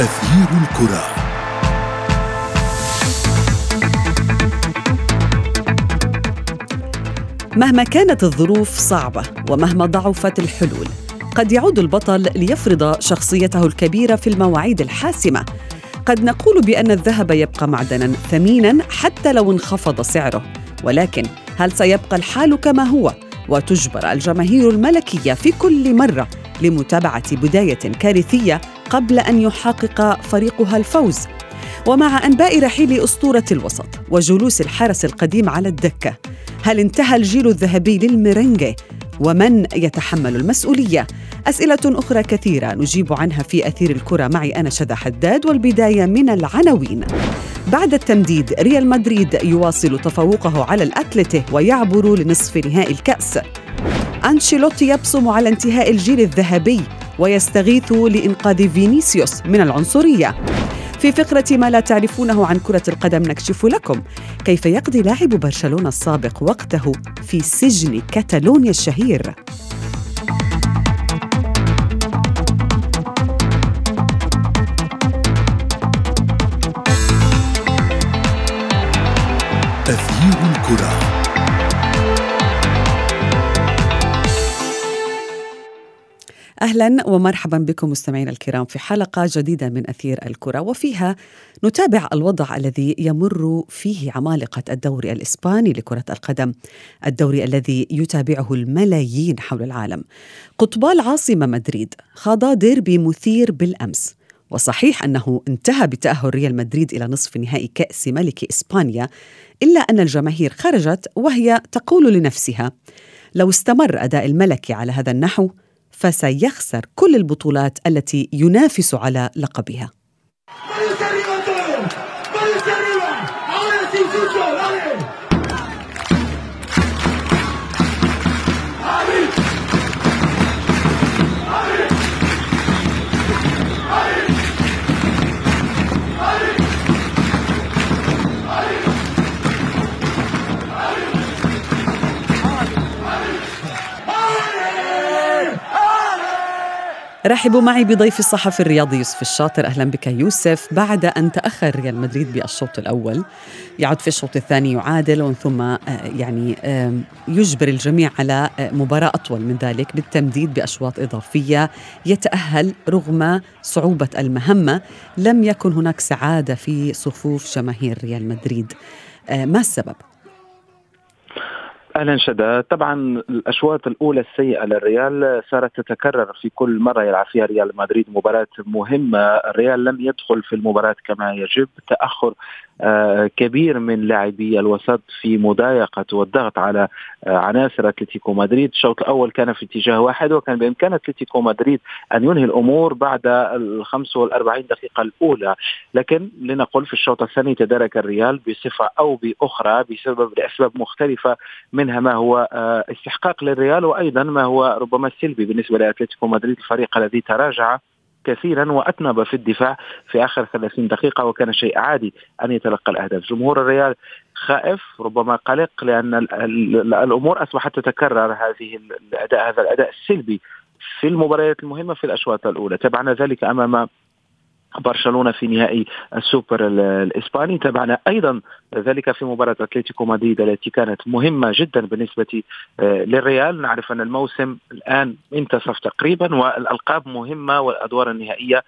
أثير الكرة. مهما كانت الظروف صعبة ومهما ضعفت الحلول قد يعود البطل ليفرض شخصيته الكبيرة في المواعيد الحاسمة. قد نقول بأن الذهب يبقى معدنا ثمينا حتى لو انخفض سعره. ولكن هل سيبقى الحال كما هو؟ وتجبر الجماهير الملكية في كل مرة لمتابعة بداية كارثية قبل أن يحقق فريقها الفوز. ومع أنباء رحيل أسطورة الوسط وجلوس الحارس القديم على الدكة هل انتهى الجيل الذهبي للميرينجي ومن يتحمل المسؤولية؟ أسئلة أخرى كثيرة نجيب عنها في أثير الكرة معي أنا شذى حداد والبداية من العناوين. بعد التمديد ريال مدريد يواصل تفوقه على الأتلته ويعبر لنصف نهائي الكأس. أنشيلوتي يبصم على انتهاء الجيل الذهبي. ويستغيث لإنقاذ فينيسيوس من العنصرية. في فقرة ما لا تعرفونه عن كرة القدم نكشف لكم كيف يقضي لاعب برشلونة السابق وقته في سجن كتالونيا الشهير. أهلا ومرحبا بكم مستمعينا الكرام في حلقة جديدة من أثير الكرة وفيها نتابع الوضع الذي يمر فيه عمالقة الدوري الإسباني لكرة القدم، الدوري الذي يتابعه الملايين حول العالم. قطبا العاصمه مدريد خاضا ديربي مثير بالأمس، وصحيح أنه انتهى بتأهل ريال مدريد إلى نصف نهائي كأس ملك إسبانيا، إلا أن الجماهير خرجت وهي تقول لنفسها: لو استمر أداء الملكي على هذا النحو فسيخسر كل البطولات التي ينافس على لقبها. رحبوا معي بضيف الصحفي الرياضي يوسف الشاطر. أهلا بك يوسف. بعد أن تأخر ريال مدريد بالشوط الأول يعود في الشوط الثاني يعادل ومن ثم آه، يعني يجبر الجميع على آه، مباراة أطول من ذلك بالتمديد بأشواط إضافية. يتأهل رغم صعوبة المهمة. لم يكن هناك سعادة في صفوف جماهير ريال مدريد. آه، ما السبب؟ أهلا شدا طبعا الأشواط الأولى السيئة للريال صارت تتكرر في كل مرة يلعب فيها ريال مدريد مباراة مهمة. الريال لم يدخل في المباراة كما يجب. تأخر آه، كبير من لاعبي الوسط في مضايقة والضغط على آه، عناصر أتلتيكو مدريد. الشوط الأول كان في اتجاه واحد وكان بإمكان أتلتيكو مدريد أن ينهي الأمور بعد ال 45 دقيقة الأولى. لكن لنقل في الشوط الثاني تدارك الريال بصفة أو بأخرى بسبب لأسباب مختلفة منها ما هو آه، استحقاق للريال وأيضا ما هو ربما سلبي بالنسبة لأتلتيكو مدريد الفريق الذي تراجع كثيرا وأتنب في الدفاع في آخر 30 دقيقة وكان شيء عادي أن يتلقى الأهداف، جمهور الريال خائف ربما قلق لأن الأمور أصبحت تتكرر هذه الأداء هذا الأداء السلبي في المباريات المهمة في الأشواط الأولى، تابعنا ذلك أمام برشلونة في نهائي السوبر الإسباني. تابعنا أيضا ذلك في مباراة أتلتيكو مدريد التي كانت مهمة جدا بالنسبة آه، للريال. نعرف أن الموسم الآن انتصف تقريبا والألقاب مهمة والأدوار النهائية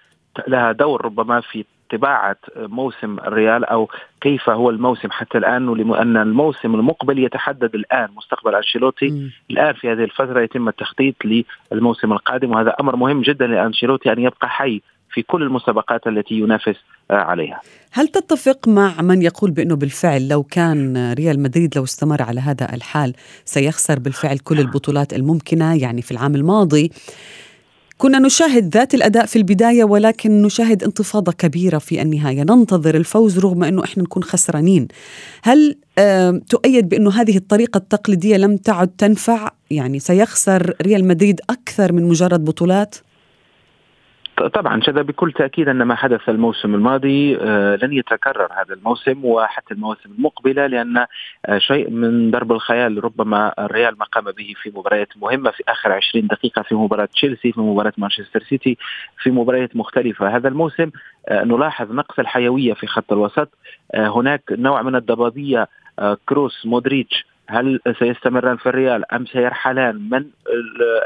لها دور ربما في طباعة موسم الريال أو كيف هو الموسم حتى الآن. لأن الموسم المقبل يتحدد الآن مستقبل أنشيلوتي. الآن في هذه الفترة يتم التخطيط للموسم القادم وهذا أمر مهم جدا لأنشيلوتي أن يبقى حي في كل المسابقات التي ينافس آه، عليها هل تتفق مع من يقول بأنه بالفعل لو كان ريال مدريد لو استمر على هذا الحال سيخسر بالفعل كل البطولات الممكنة يعني في العام الماضي كنا نشاهد ذات الأداء في البداية ولكن نشاهد انتفاضة كبيرة في النهاية، ننتظر الفوز رغم أنه إحنا نكون خسرانين. هل تؤيد بأنه هذه الطريقة التقليدية لم تعد تنفع؟ يعني سيخسر ريال مدريد أكثر من مجرد بطولات؟ طبعا شذا بكل تأكيد أن ما حدث الموسم الماضي آه، لن يتكرر هذا الموسم وحتى المواسم المقبلة لأن آه، شيء من درب الخيال ربما الريال ما قام به في مباريات مهمة في آخر 20 دقيقة في مباراة تشيلسي في مباراة مانشستر سيتي في مباريات مختلفة. هذا الموسم نلاحظ نقص الحيوية في خط الوسط. هناك نوع من الضبابية كروس مودريتش هل سيستمران في الريال أم سيرحلان؟ من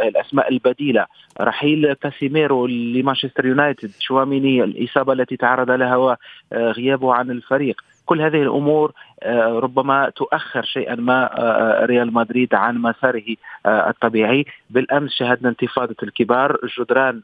الأسماء البديلة؟ رحيل كاسيميرو لمانشستر يونايتد شواميني الإصابة التي تعرض لها وغيابه عن الفريق. كل هذه الأمور آه، ربما تؤخر شيئا ما آه، آه، ريال مدريد عن مساره الطبيعي. بالأمس شهدنا انتفاضة الكبار. جدران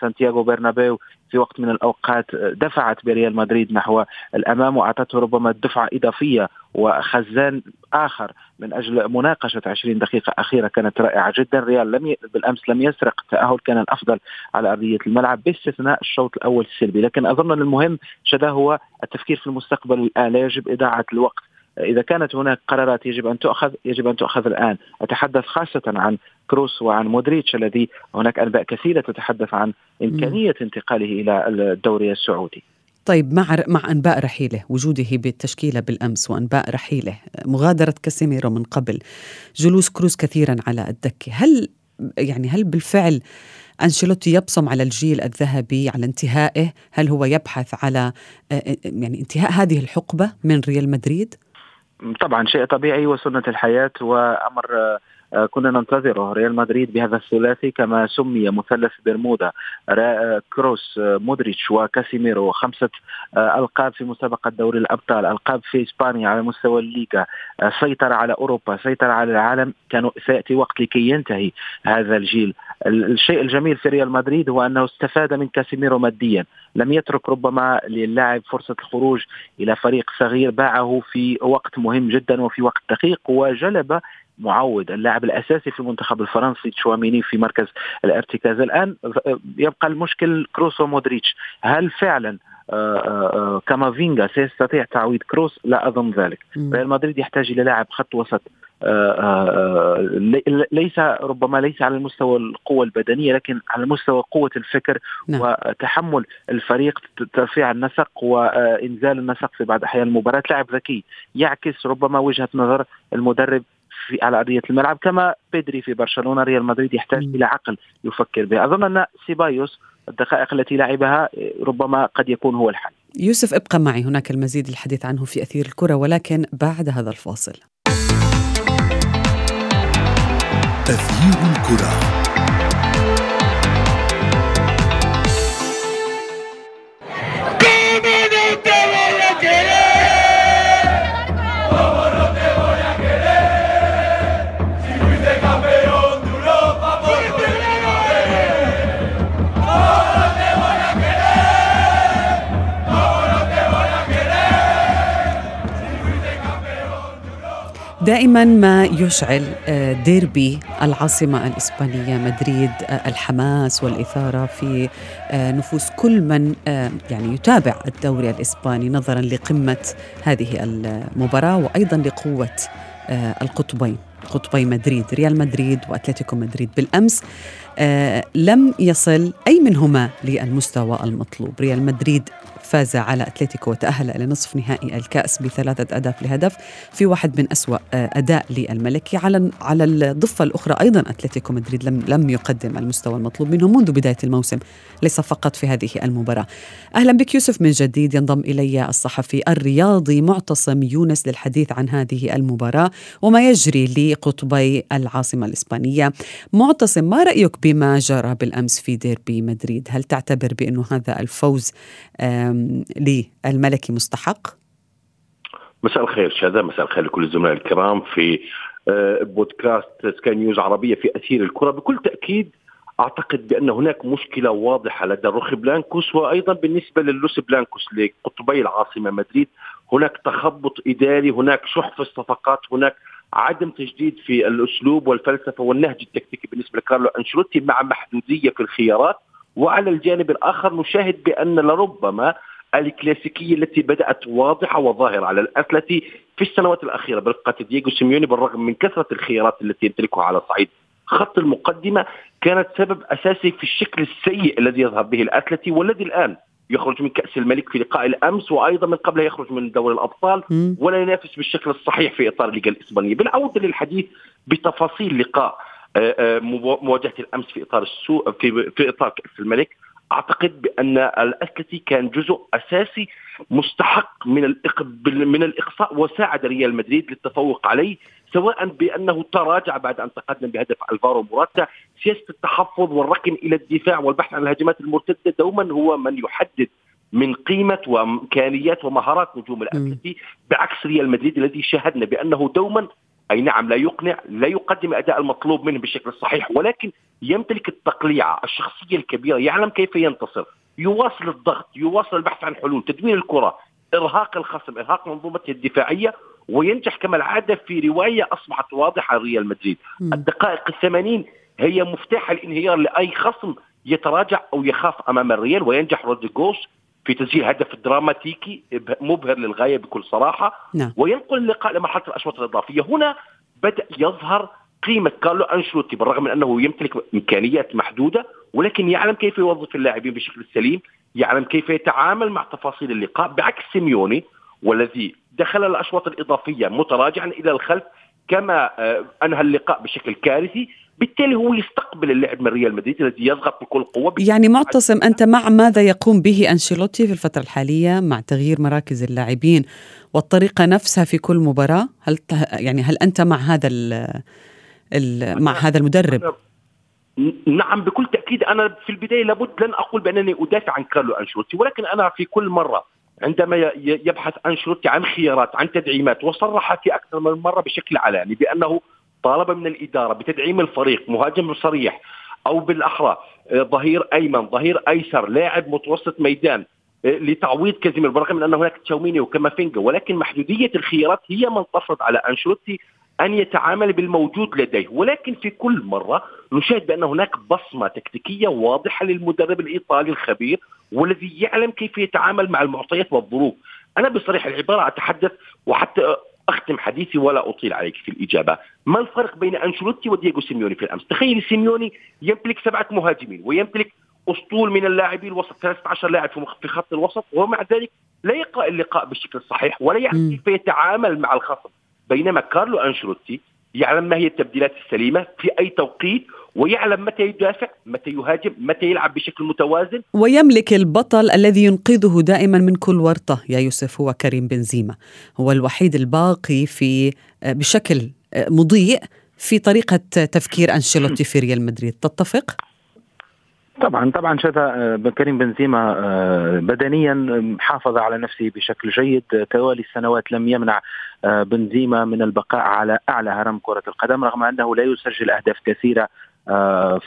سانتياغو برنابيو في وقت من الأوقات دفعت بريال مدريد نحو الأمام وأعطته ربما دفعه إضافية وخزان آخر من أجل مناقشة 20 دقيقة أخيرة كانت رائعة جدا. ريال لم ي... بالأمس لم يسرق التاهل كان الأفضل على أرضية الملعب باستثناء الشوط الأول السلبي. لكن أظن المهم شدا هو التفكير في المستقبل الآن. لا يجب إضاعة الوقت إذا كانت هناك قرارات يجب أن تؤخذ يجب أن تؤخذ الآن. أتحدث خاصة عن كروس وعن مودريتش الذي هناك أنباء كثيرة تتحدث عن إمكانية انتقاله إلى الدوري السعودي. طيب مع مع أنباء رحيله وجوده بالتشكيلة بالأمس وأنباء رحيله مغادرة كاسيميرو من قبل جلوس كروس كثيرا على الدكه هل يعني هل بالفعل أنشيلوتي يبصم على الجيل الذهبي على انتهائه؟ هل هو يبحث على يعني انتهاء هذه الحقبة من ريال مدريد؟ طبعا شيء طبيعي وسنة الحياة وأمر آه، كنا ننتظره. ريال مدريد بهذا الثلاثي كما سمي مثلث برمودا آه، كروس آه، مودريتش وكاسيميرو. خمسة ألقاب في مسابقة دوري الأبطال ألقاب في إسبانيا على مستوى الليغا سيطر على أوروبا سيطر على العالم. كان سيأتي وقت لكي ينتهي هذا الجيل. الشيء الجميل في ريال مدريد هو أنه استفاد من كاسيميرو ماديا. لم يترك ربما للاعب فرصة الخروج إلى فريق صغير. باعه في وقت مهم جدا وفي وقت دقيق وجلب معوض اللاعب الأساسي في المنتخب الفرنسي تشواميني في مركز الارتكاز. الآن يبقى المشكل كروس ومودريتش هل فعلا آه، آه، آه، كامافينجا سيستطيع تعويض كروس؟ لا أظن ذلك. ريال مدريد يحتاج إلى لاعب خط وسط ليس ربما ليس على المستوى القوة البدنية لكن على مستوى قوة الفكر نعم. وتحمل الفريق ترفيع النسق وإنزال النسق في بعض أحيان المباراة. لاعب ذكي يعكس ربما وجهة نظر المدرب في على أرضية الملعب كما بيدري في برشلونة. ريال مدريد يحتاج إلى عقل يفكر به أظن أن سيبايوس الدقائق التي لعبها ربما قد يكون هو الحل. يوسف ابقى معي. هناك المزيد الحديث عنه في أثير الكرة ولكن بعد هذا الفاصل. أثير الكرة. دائما ما يشعل آه، ديربي العاصمة الإسبانية مدريد آه، الحماس والإثارة في آه، نفوس كل من يعني يتابع الدوري الإسباني نظرا لقمة هذه المباراة وأيضا لقوة القطبين قطبي مدريد ريال مدريد وأتلتيكو مدريد. بالأمس لم يصل أي منهما للمستوى المطلوب. ريال مدريد فاز على أتلتيكو وتأهل إلى نصف نهائي الكأس بثلاثة أهداف لهدف في واحد من أسوأ آه، أداء للملكي على على الضفة الأخرى أيضا أتلتيكو مدريد لم لم يقدم المستوى المطلوب منه منذ بداية الموسم ليس فقط في هذه المباراة. أهلا بك يوسف من جديد ينضم إلي الصحفي الرياضي معتصم يونس للحديث عن هذه المباراة وما يجري لقطبي العاصمة الإسبانية. معتصم ما رأيك بما جرى بالأمس في ديربي مدريد؟ هل تعتبر بأنه هذا الفوز للملكي مستحق؟ مساء الخير شذا مساء الخير لكل الزملاء الكرام في آه، بودكاست سكاي نيوز عربية في أثير الكرة بكل تأكيد أعتقد بأن هناك مشكلة واضحة لدى الروخ بلانكوس وأيضا بالنسبة للوس بلانكوس لقطبي العاصمة مدريد هناك تخبط إداري هناك شح في الصفقات هناك عدم تجديد في الأسلوب والفلسفة والنهج التكتيكي بالنسبة لكارلو أنشيلوتي مع محدودية في الخيارات وعلى الجانب الآخر نشاهد بأن لربما الكلاسيكية التي بدأت واضحة وظاهرة على الاتلتي في السنوات الأخيرة برفقه دييغو سيميوني بالرغم من كثرة الخيارات التي يمتلكها على صعيد خط المقدمة كانت سبب أساسي في الشكل السيء الذي يظهر به الاتلتي والذي الآن يخرج من كأس الملك في لقاء الأمس وأيضا من قبل يخرج من دوري الأبطال ولا ينافس بالشكل الصحيح في إطار الليغا الإسبانية. بالعودة للحديث بتفاصيل لقاء مواجهة الأمس في إطار السوق في في إطار كأس الملك. أعتقد بأن الأتلتي كان جزء أساسي مستحق من من الإقصاء وساعد ريال مدريد للتفوق عليه سواء بأنه تراجع بعد أن تقدم بهدف ألفارو موراتا. سياسة التحفظ والركن إلى الدفاع والبحث عن الهجمات المرتدة دوما هو من يحدد من قيمة وإمكانيات ومهارات نجوم الأتلتي بعكس ريال مدريد الذي شاهدنا بأنه دوما أي نعم لا يقنع لا يقدم الاداء المطلوب منه بالشكل الصحيح ولكن يمتلك التقليعه الشخصية الكبيرة يعلم كيف ينتصر يواصل الضغط يواصل البحث عن حلول تدوير الكرة إرهاق الخصم إرهاق منظومته الدفاعية وينجح كما العادة في رواية أصبحت واضحة ريال مدريد. الدقائق الثمانين هي مفتاح الانهيار لأي خصم يتراجع أو يخاف أمام الريال وينجح رودريغوس في تسجيل هدف دراماتيكي مبهر للغاية بكل صراحة. نعم. وينقل اللقاء لمرحلة الأشواط الإضافية. هنا بدأ يظهر قيمة كارلو انشلوتي بالرغم من أنه يمتلك إمكانيات محدودة ولكن يعلم كيف يوظف اللاعبين بشكل سليم يعلم كيف يتعامل مع تفاصيل اللقاء بعكس سيميوني والذي دخل الأشواط الإضافية متراجعا إلى الخلف كما آه، أنهى اللقاء بشكل كارثي. بالتالي هو يستقبل اللعب من ريال مدريد الذي يضغط بكل قوة يعني معتصم أنت مع ماذا يقوم به أنشيلوتي في الفترة الحالية مع تغيير مراكز اللاعبين والطريقة نفسها في كل مباراة؟ هل يعني هل أنت مع هذا ال ال مع هذا المدرب؟ نعم بكل تأكيد أنا في البداية لابد لن أقول بأنني أدافع عن كارلو أنشيلوتي ولكن أنا في كل مرة عندما يبحث أنشيلوتي عن خيارات عن تدعيمات وصرح في أكثر من مرة بشكل علني بأنه طالب من الإدارة بتدعيم الفريق مهاجم صريح أو بالاحرى آه، ظهير أيمن ظهير أيسر لاعب متوسط ميدان آه، لتعويض كازيمير بالرغم من أن هناك تشاوميني وكامافينجا ولكن محدودية الخيارات هي من تفرض على أنشيلوتي أن يتعامل بالموجود لديه. ولكن في كل مرة نشاهد بأن هناك بصمة تكتيكية واضحة للمدرب الإيطالي الخبير والذي يعلم كيف يتعامل مع المعطيات والظروف. أنا بصريح العبارة أتحدث وحتى أختم حديثي ولا أطيل عليك في الإجابة، ما الفرق بين أنشيلوتي ودييغو سيميوني في الأمس؟ تخيل سيميوني يمتلك سبعة مهاجمين ويمتلك أسطول من اللاعبين الوسط 13 لاعب في خط الوسط ومع ذلك لا يقرأ اللقاء بالشكل الصحيح ولا يعرف كيف يتعامل مع الخصم. بينما كارلو أنشيلوتي يعلم ما هي التبديلات السليمة في أي توقيت ويعلم متى يدافع متى يهاجم متى يلعب بشكل متوازن. ويملك البطل الذي ينقذه دائما من كل ورطة يا يوسف هو كريم بنزيما. هو الوحيد الباقي في بشكل مضيء في طريقة تفكير أنشيلوتي في ريال مدريد. تتفق؟ طبعا طبعا شذا كريم بنزيما آه، بدنيا حافظ على نفسه بشكل جيد. توالي السنوات لم يمنع آه، بنزيما من البقاء على أعلى هرم كرة القدم رغم أنه لا يسجل أهداف كثيرة آه،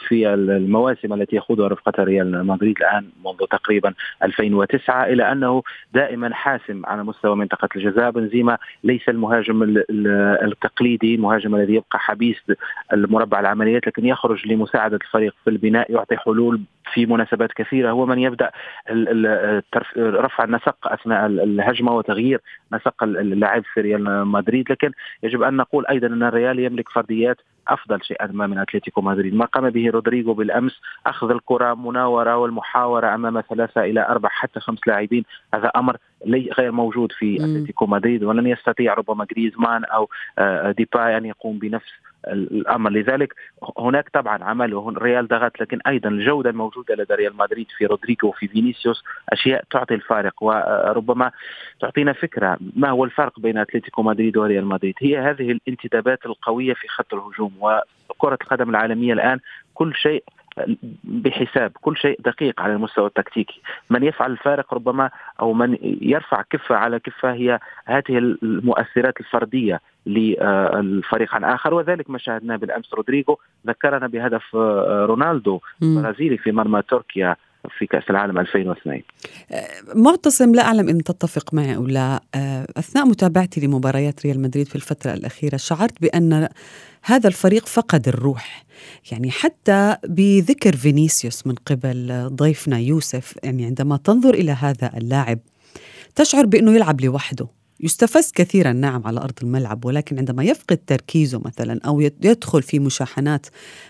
في المواسم التي يخوضها رفقة ريال مدريد الآن منذ تقريبا 2009 إلى أنه دائما حاسم على مستوى منطقة الجزاء. بنزيما ليس المهاجم التقليدي المهاجم الذي يبقى حبيس المربع العمليات لكن يخرج لمساعدة الفريق في البناء يعطي حلول في مناسبات كثيرة. هو من يبدأ رفع النسق أثناء الهجمة وتغيير نسق اللاعب في ريال مدريد. لكن يجب أن نقول أيضا أن الريال يملك فرديات أفضل شيء ما من أتلتيكو مدريد. ما قام به رودريغو بالأمس أخذ الكرة مناورة والمحاورة أمام ثلاثة إلى أربع حتى خمس لاعبين. هذا أمر غير موجود في أتلتيكو مدريد ولن يستطيع ربما جريزمان أو آه، ديباي أن يقوم بنفس الأمر. لذلك هناك طبعا عمل ريال ضغط لكن أيضا الجودة الموجودة لدى ريال مدريد في رودريجو وفي فينيسيوس أشياء تعطي الفارق وربما تعطينا فكرة ما هو الفرق بين أتلتيكو مدريد وريال مدريد. هي هذه الانتدابات القوية في خط الهجوم وكرة القدم العالمية الآن كل شيء بحساب كل شيء دقيق على المستوى التكتيكي. من يفعل الفارق ربما أو من يرفع كفة على كفة هي هذه المؤثرات الفردية للفريق عن آخر وذلك ما شاهدناه بالأمس. رودريغو ذكرنا بهدف رونالدو البرازيلي في مرمى تركيا. في كأس العالم 2002 معتصم لا أعلم إن تتفق معي أو لا. أثناء متابعتي لمباريات ريال مدريد في الفترة الأخيرة شعرت بأن هذا الفريق فقد الروح. يعني حتى بذكر فينيسيوس من قبل ضيفنا يوسف يعني عندما تنظر إلى هذا اللاعب تشعر بأنه يلعب لوحده. يستفز كثيرا نعم على أرض الملعب ولكن عندما يفقد تركيزه مثلا أو يدخل في مشاحنات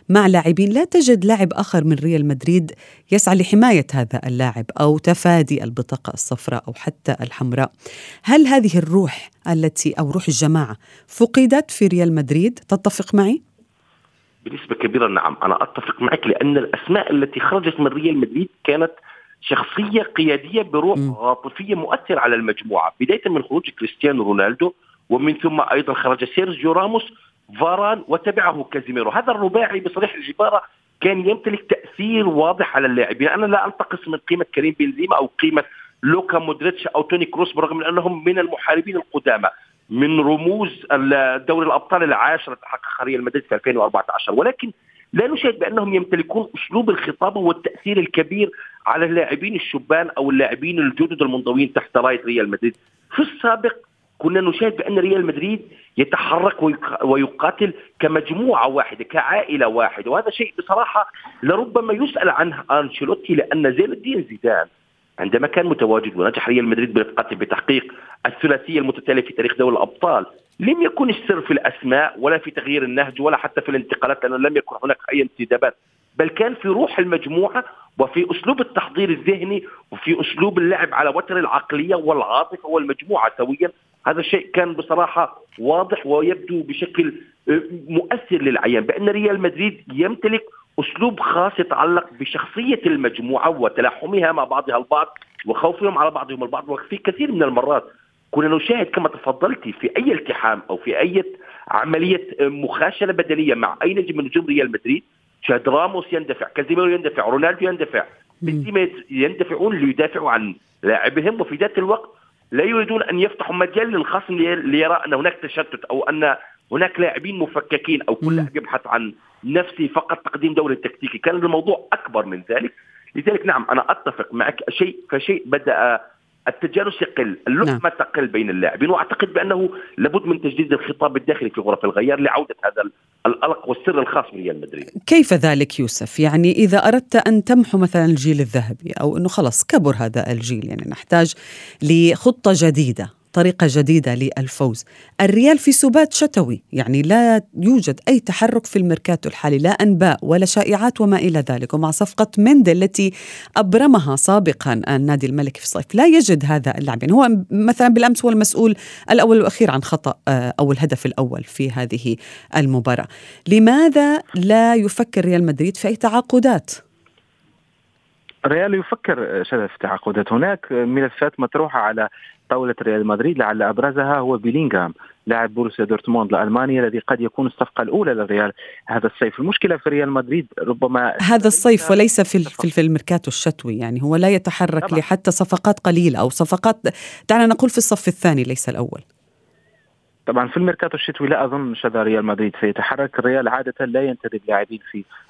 مع لاعبين لا تجد لاعب آخر من ريال مدريد يسعى لحماية هذا اللاعب أو تفادي البطاقة الصفراء أو حتى الحمراء. هل هذه الروح التي أو روح الجماعة فقدت في ريال مدريد؟ تتفق معي؟ بنسبة كبيرة نعم أنا أتفق معك لأن الأسماء التي خرجت من ريال مدريد كانت شخصية قيادية بروح عاطفيه مؤثرة على المجموعة. بداية من خروج كريستيانو رونالدو ومن ثم أيضا خرج سيرجيو راموس فاران وتبعه كازيميرو. هذا الرباعي بصريح العباره كان يمتلك تأثير واضح على اللاعبين. أنا لا أنتقص من قيمة كريم بنزيما أو قيمة لوكا مودريتش أو توني كروس برغم من أنهم من المحاربين القدامى. من رموز دوري الأبطال العاشرة تحققها ريال مدريد في 2014 ولكن لا نشاهد بأنهم يمتلكون أسلوب الخطابه والتأثير الكبير على اللاعبين الشبان أو اللاعبين الجدد المنضوين تحت راية ريال مدريد. في السابق كنا نشاهد بأن ريال مدريد يتحرك ويقاتل كمجموعة واحدة كعائلة واحدة وهذا شيء بصراحة لربما يسأل عنه أنشيلوتي لأن زين الدين زيدان عندما كان متواجد ونجح ريال مدريد برفقته بتحقيق الثلاثية المتتالية في تاريخ دوري الأبطال لم يكن السر في الأسماء ولا في تغيير النهج ولا حتى في الانتقالات لأنه لم يكن هناك أي انتدابات بل كان في روح المجموعة وفي أسلوب التحضير الذهني وفي أسلوب اللعب على وتر العقلية والعاطفة والمجموعة سويا. هذا الشيء كان بصراحة واضح ويبدو بشكل آه، مؤثر للعيان بأن ريال مدريد يمتلك أسلوب خاص يتعلق بشخصية المجموعة وتلاحمها مع بعضها البعض وخوفهم على بعضهم البعض وفي كثير من المرات كنا نشاهد كما تفضلتي في أي التحام أو في أي عملية مخاشنه بدنية مع أي نجم من نجوم ريال مدريد شاهد راموس يندفع كازيميرو يندفع رونالدو يندفع بنزيما يندفعون ليدافعوا عن لاعبهم وفي ذات الوقت لا يريدون أن يفتحوا مجال للخصم ليرى أن هناك تشتت أو أن هناك لاعبين مفككين أو كل لاعب يبحث عن نفسي فقط تقديم دور التكتيكي كان الموضوع أكبر من ذلك. لذلك نعم أنا أتفق معك. شيء فشيء بدأ التجانس يقل اللحمة نعم. تقل بين اللاعبين وأعتقد بأنه لابد من تجديد الخطاب الداخلي في غرف الغيار لعودة هذا القلق والسر الخاص بريال مدريد. كيف ذلك يوسف؟ يعني إذا أردت أن تمحو مثلا الجيل الذهبي أو إنه خلص كبر هذا الجيل يعني نحتاج لخطة جديدة. طريقة جديدة للفوز. الريال في سبات شتوي يعني لا يوجد أي تحرك في الميركاتو الحالي لا أنباء ولا شائعات وما إلى ذلك. ومع صفقة مندل التي أبرمها سابقا النادي الملكي في الصيف لا يجد هذا اللاعب يعني هو مثلا بالأمس هو المسؤول الأول والأخير عن خطأ آه، أو الهدف الأول في هذه المباراة. لماذا لا يفكر ريال مدريد في أي تعاقدات؟ الريال يفكر شذا في تعاقدات هناك ملفات مطروحة على طاولة ريال مدريد. لعل أبرزها هو بيلينغهام لاعب بوروسيا دورتموند الألماني الذي قد يكون الصفقة الأولى للريال. هذا الصيف. المشكلة في ريال مدريد ربما هذا الصيف وليس في في, في الميركاتو الشتوي. يعني هو لا يتحرك طبعا. لحتى صفقات قليلة أو صفقات. دعنا نقول في الصف الثاني ليس الأول. طبعا في الميركاتو الشتوي لا أظن شذا ريال مدريد سيتحرك. الريال عادة لا ينتدب لاعبين في آه،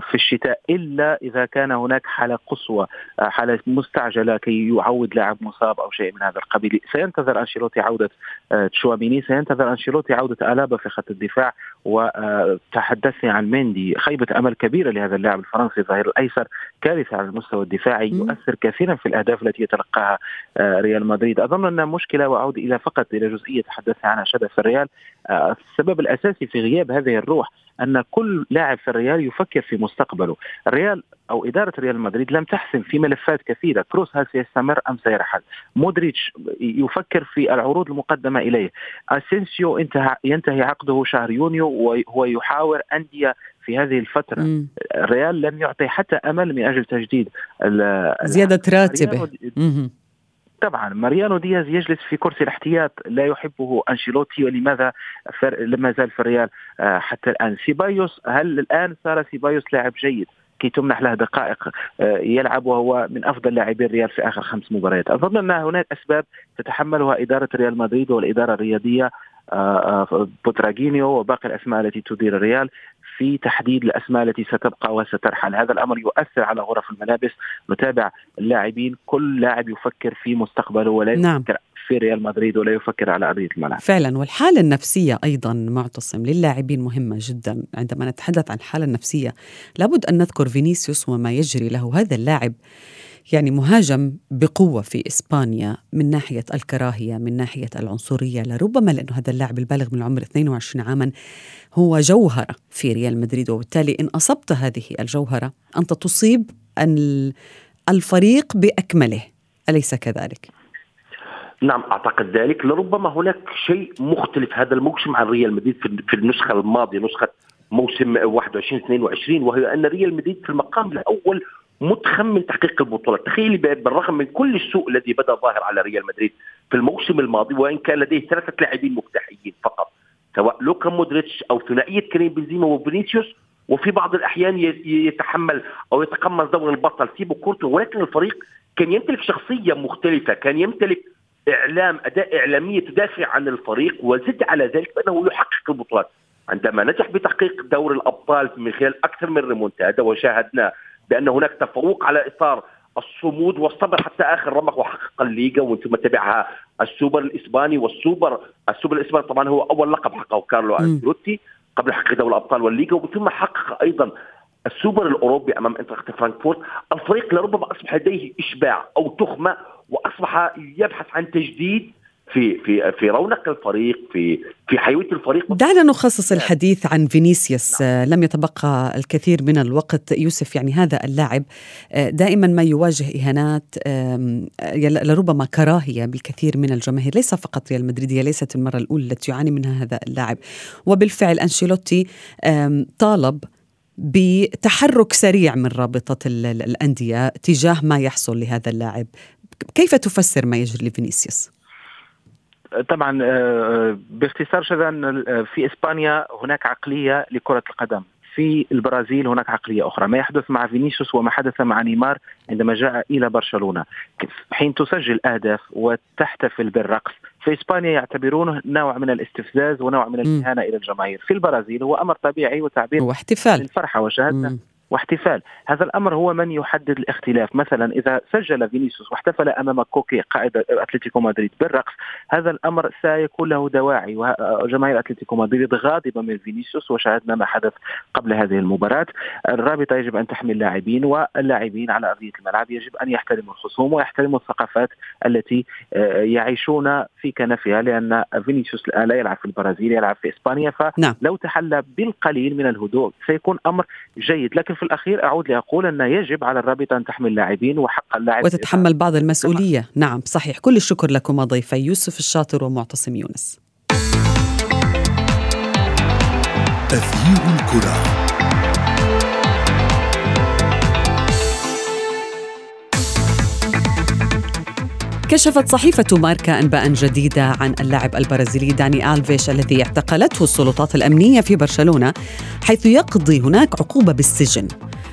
في الشتاء إلا إذا كان هناك حالة قصوى آه، حالة مستعجلة كي يعود لاعب مصاب أو شيء من هذا القبيل. سينتظر أنشيلوتي عودة آه، تشواميني. سينتظر أنشيلوتي عودة ألابا في خط الدفاع وتحدثني عن ميندي. خيبة أمل كبيرة لهذا اللاعب الفرنسي الظهير الأيسر كارثة على المستوى الدفاعي يؤثر كثيرا في الأهداف التي يتلقاها ريال مدريد. أظن انها مشكله وأعود إلى فقط إلى جزئية تحدثنا عنها شدة في الريال السبب الأساسي في غياب هذه الروح أن كل لاعب في الريال يفكر في مستقبله، الريال أو إدارة ريال مدريد لم تحسم في ملفات كثيرة، كروس هل سيستمر أم سيرحل؟ مودريتش يفكر في العروض المقدمة إليه، أسينسيو انتهى ينتهي عقده شهر يونيو وهو يحاور أندية في هذه الفترة. مم. الريال لم يعطي حتى أمل من أجل تجديد زيادة راتبه. طبعا ماريانو دياز يجلس في كرسي الاحتياط لا يحبه أنشيلوتي ولماذا فر... لما زال في الريال آه، حتى الآن. سيبايوس هل الآن صار سيبايوس لاعب جيد كي تمنح له دقائق آه، يلعب وهو من أفضل لاعبي الريال في آخر خمس مباريات؟ أظن أن هناك أسباب تتحملها إدارة ريال مدريد والإدارة الرياضية آه، بوتراجينيو وباقي الأسماء التي تدير الريال. في تحديد الأسماء التي ستبقى وسترحل. هذا الأمر يؤثر على غرف الملابس. نتابع اللاعبين كل لاعب يفكر في مستقبله ولا نعم. يفكر في ريال مدريد ولا يفكر على أرضية الملعب. فعلا. والحالة النفسية أيضا معتصم للاعبين مهمة جدا. عندما نتحدث عن الحالة النفسية لابد أن نذكر فينيسيوس وما يجري له هذا اللاعب. يعني مهاجم بقوة في إسبانيا من ناحية الكراهية من ناحية العنصرية. لربما لأنه هذا اللاعب البالغ من العمر 22 عاما هو جوهرة في ريال مدريد. وبالتالي إن أصبت هذه الجوهرة أنت تصيب الفريق بأكمله. أليس كذلك؟ نعم أعتقد ذلك. لربما هناك شيء مختلف هذا الموسم عن ريال مدريد في النسخة الماضية نسخة موسم 21 22 وهي أن ريال مدريد في المقام الأول متخمن تحقيق البطولة. تخيلي بالرغم من كل السوء الذي بدا ظاهر على ريال مدريد في الموسم الماضي وإن كان لديه ثلاثة لاعبين مفتاحيين فقط سواء لوكا مودريتش أو ثنائية كريم بنزيما وفينيسيوس وفي بعض الأحيان يتحمل أو يتقمص دور البطل تيبو كورتو ولكن الفريق كان يمتلك شخصية مختلفة كان يمتلك إعلام أداة إعلامية تدافع عن الفريق وزد على ذلك بانه يحقق البطولات. عندما نجح بتحقيق دوري الأبطال من خلال أكثر من ريمونتادا وشاهدنا بأن هناك تفوق على إطار الصمود والصبر حتى آخر رمق وحقق الليغا ومن ثم تبعها السوبر الإسباني والسوبر السوبر الإسباني طبعا هو أول لقب حققه كارلو أنشيلوتي قبل حقق دوري الأبطال والليغا ومن ثم حقق أيضا السوبر الأوروبي أمام آينتراخت فرانكفورت. الفريق لربما أصبح لديه إشباع أو تخمة وأصبح يبحث عن تجديد في في في رونق الفريق في في حيوية الفريق. دعنا نخصص الحديث عن فينيسيوس. نعم. لم يتبقى الكثير من الوقت. يوسف يعني هذا اللاعب آه، دائما ما يواجه إهانات لربما كراهية بالكثير من الجماهير ليس فقط ريال مدريد هي ليست المرة الأولى التي يعاني منها هذا اللاعب. وبالفعل أنشيلوتي طالب بتحرك سريع من رابطة الأندية تجاه ما يحصل لهذا اللاعب. كيف تفسر ما يجري لفينيسيوس؟ طبعا آه، باختصار شذا آه، في إسبانيا هناك عقلية لكرة القدم. في البرازيل هناك عقلية أخرى. ما يحدث مع فينيسيوس وما حدث مع نيمار عندما جاء إلى برشلونة. حين تسجل أهداف وتحتفل بالرقص. في إسبانيا يعتبرونه نوع من الاستفزاز ونوع من الإهانة إلى الجماهير. في البرازيل هو أمر طبيعي وتعبير واحتفال الفرحه وشاهدنا واحتفال. هذا الأمر هو من يحدد الاختلاف. مثلا إذا سجل فينيسيوس واحتفل أمام كوكي قائد أتلتيكو مدريد بالرقص هذا الأمر سيكون له دواعي. وجماهير أتلتيكو مدريد غاضبة من فينيسيوس وشاهدنا ما حدث قبل هذه المباراة. الرابطة يجب أن تحمي اللاعبين واللاعبين على أرضية الملعب يجب أن يحترموا الخصوم ويحترموا الثقافات التي آه، يعيشون في كنفها لأن فينيسيوس الآن لا يلعب في البرازيل يلعب في إسبانيا. نعم. فلو تحلى بالقليل من الهدوء سيكون أمر جيد. لكن في الأخير أعود لأقول أن يجب على الرابطة أن تحمل اللاعبين وحق اللاعب وتتحمل بعض المسؤولية. نعم صحيح. كل الشكر لكم ضيفي. يوسف الشاطر ومعتصم يونس. تغيير الكرة. كشفت صحيفة ماركا أنباء جديدة عن اللاعب البرازيلي داني ألفيش الذي اعتقلته السلطات الأمنية في برشلونة حيث يقضي هناك عقوبة بالسجن.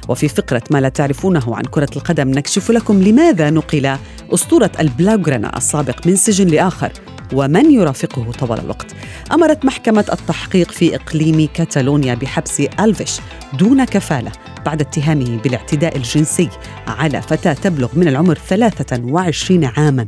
وفي فقرة ما لا تعرفونه عن كرة القدم نكشف لكم لماذا نقل أسطورة البلاغرانا السابق من سجن لآخر. ومن يرافقه طوال الوقت. أمرت محكمة التحقيق في إقليم كاتالونيا بحبس ألفيش دون كفالة بعد اتهامه بالاعتداء الجنسي على فتاة تبلغ من العمر 23 عاما.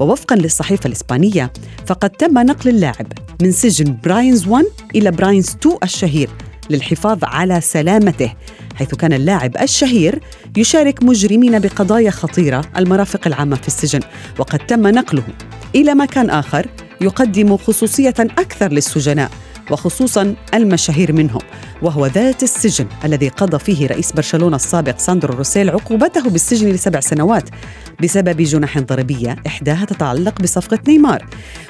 ووفقا للصحيفة الإسبانية فقد تم نقل اللاعب من سجن براينز 1 إلى براينز 2 الشهير للحفاظ على سلامته حيث كان اللاعب الشهير يشارك مجرمين بقضايا خطيرة المرافق العامة في السجن وقد تم نقله إلى مكان آخر يقدم خصوصية أكثر للسجناء. وخصوصا المشاهير منهم. وهو ذات السجن الذي قضى فيه رئيس برشلونة السابق ساندرو روسيل عقوبته بالسجن لسبع سنوات بسبب جنح ضريبية إحداها تتعلق بصفقة نيمار.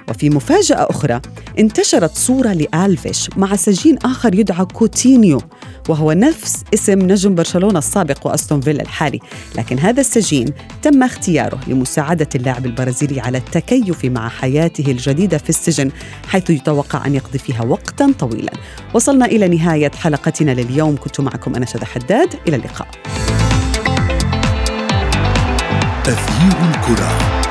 وفي مفاجأة أخرى انتشرت صورة لألفيش مع سجين آخر يدعى كوتينيو وهو نفس اسم نجم برشلونة السابق وأستون فيلا الحالي. لكن هذا السجين تم اختياره لمساعدة اللاعب البرازيلي على التكيف مع حياته الجديدة في السجن حيث يتوقع أن يقضي فيها وقتا طويلا. وصلنا إلى نهاية حلقتنا لليوم. كنت معكم أنا شذى حداد. إلى اللقاء. تغيير الكرة.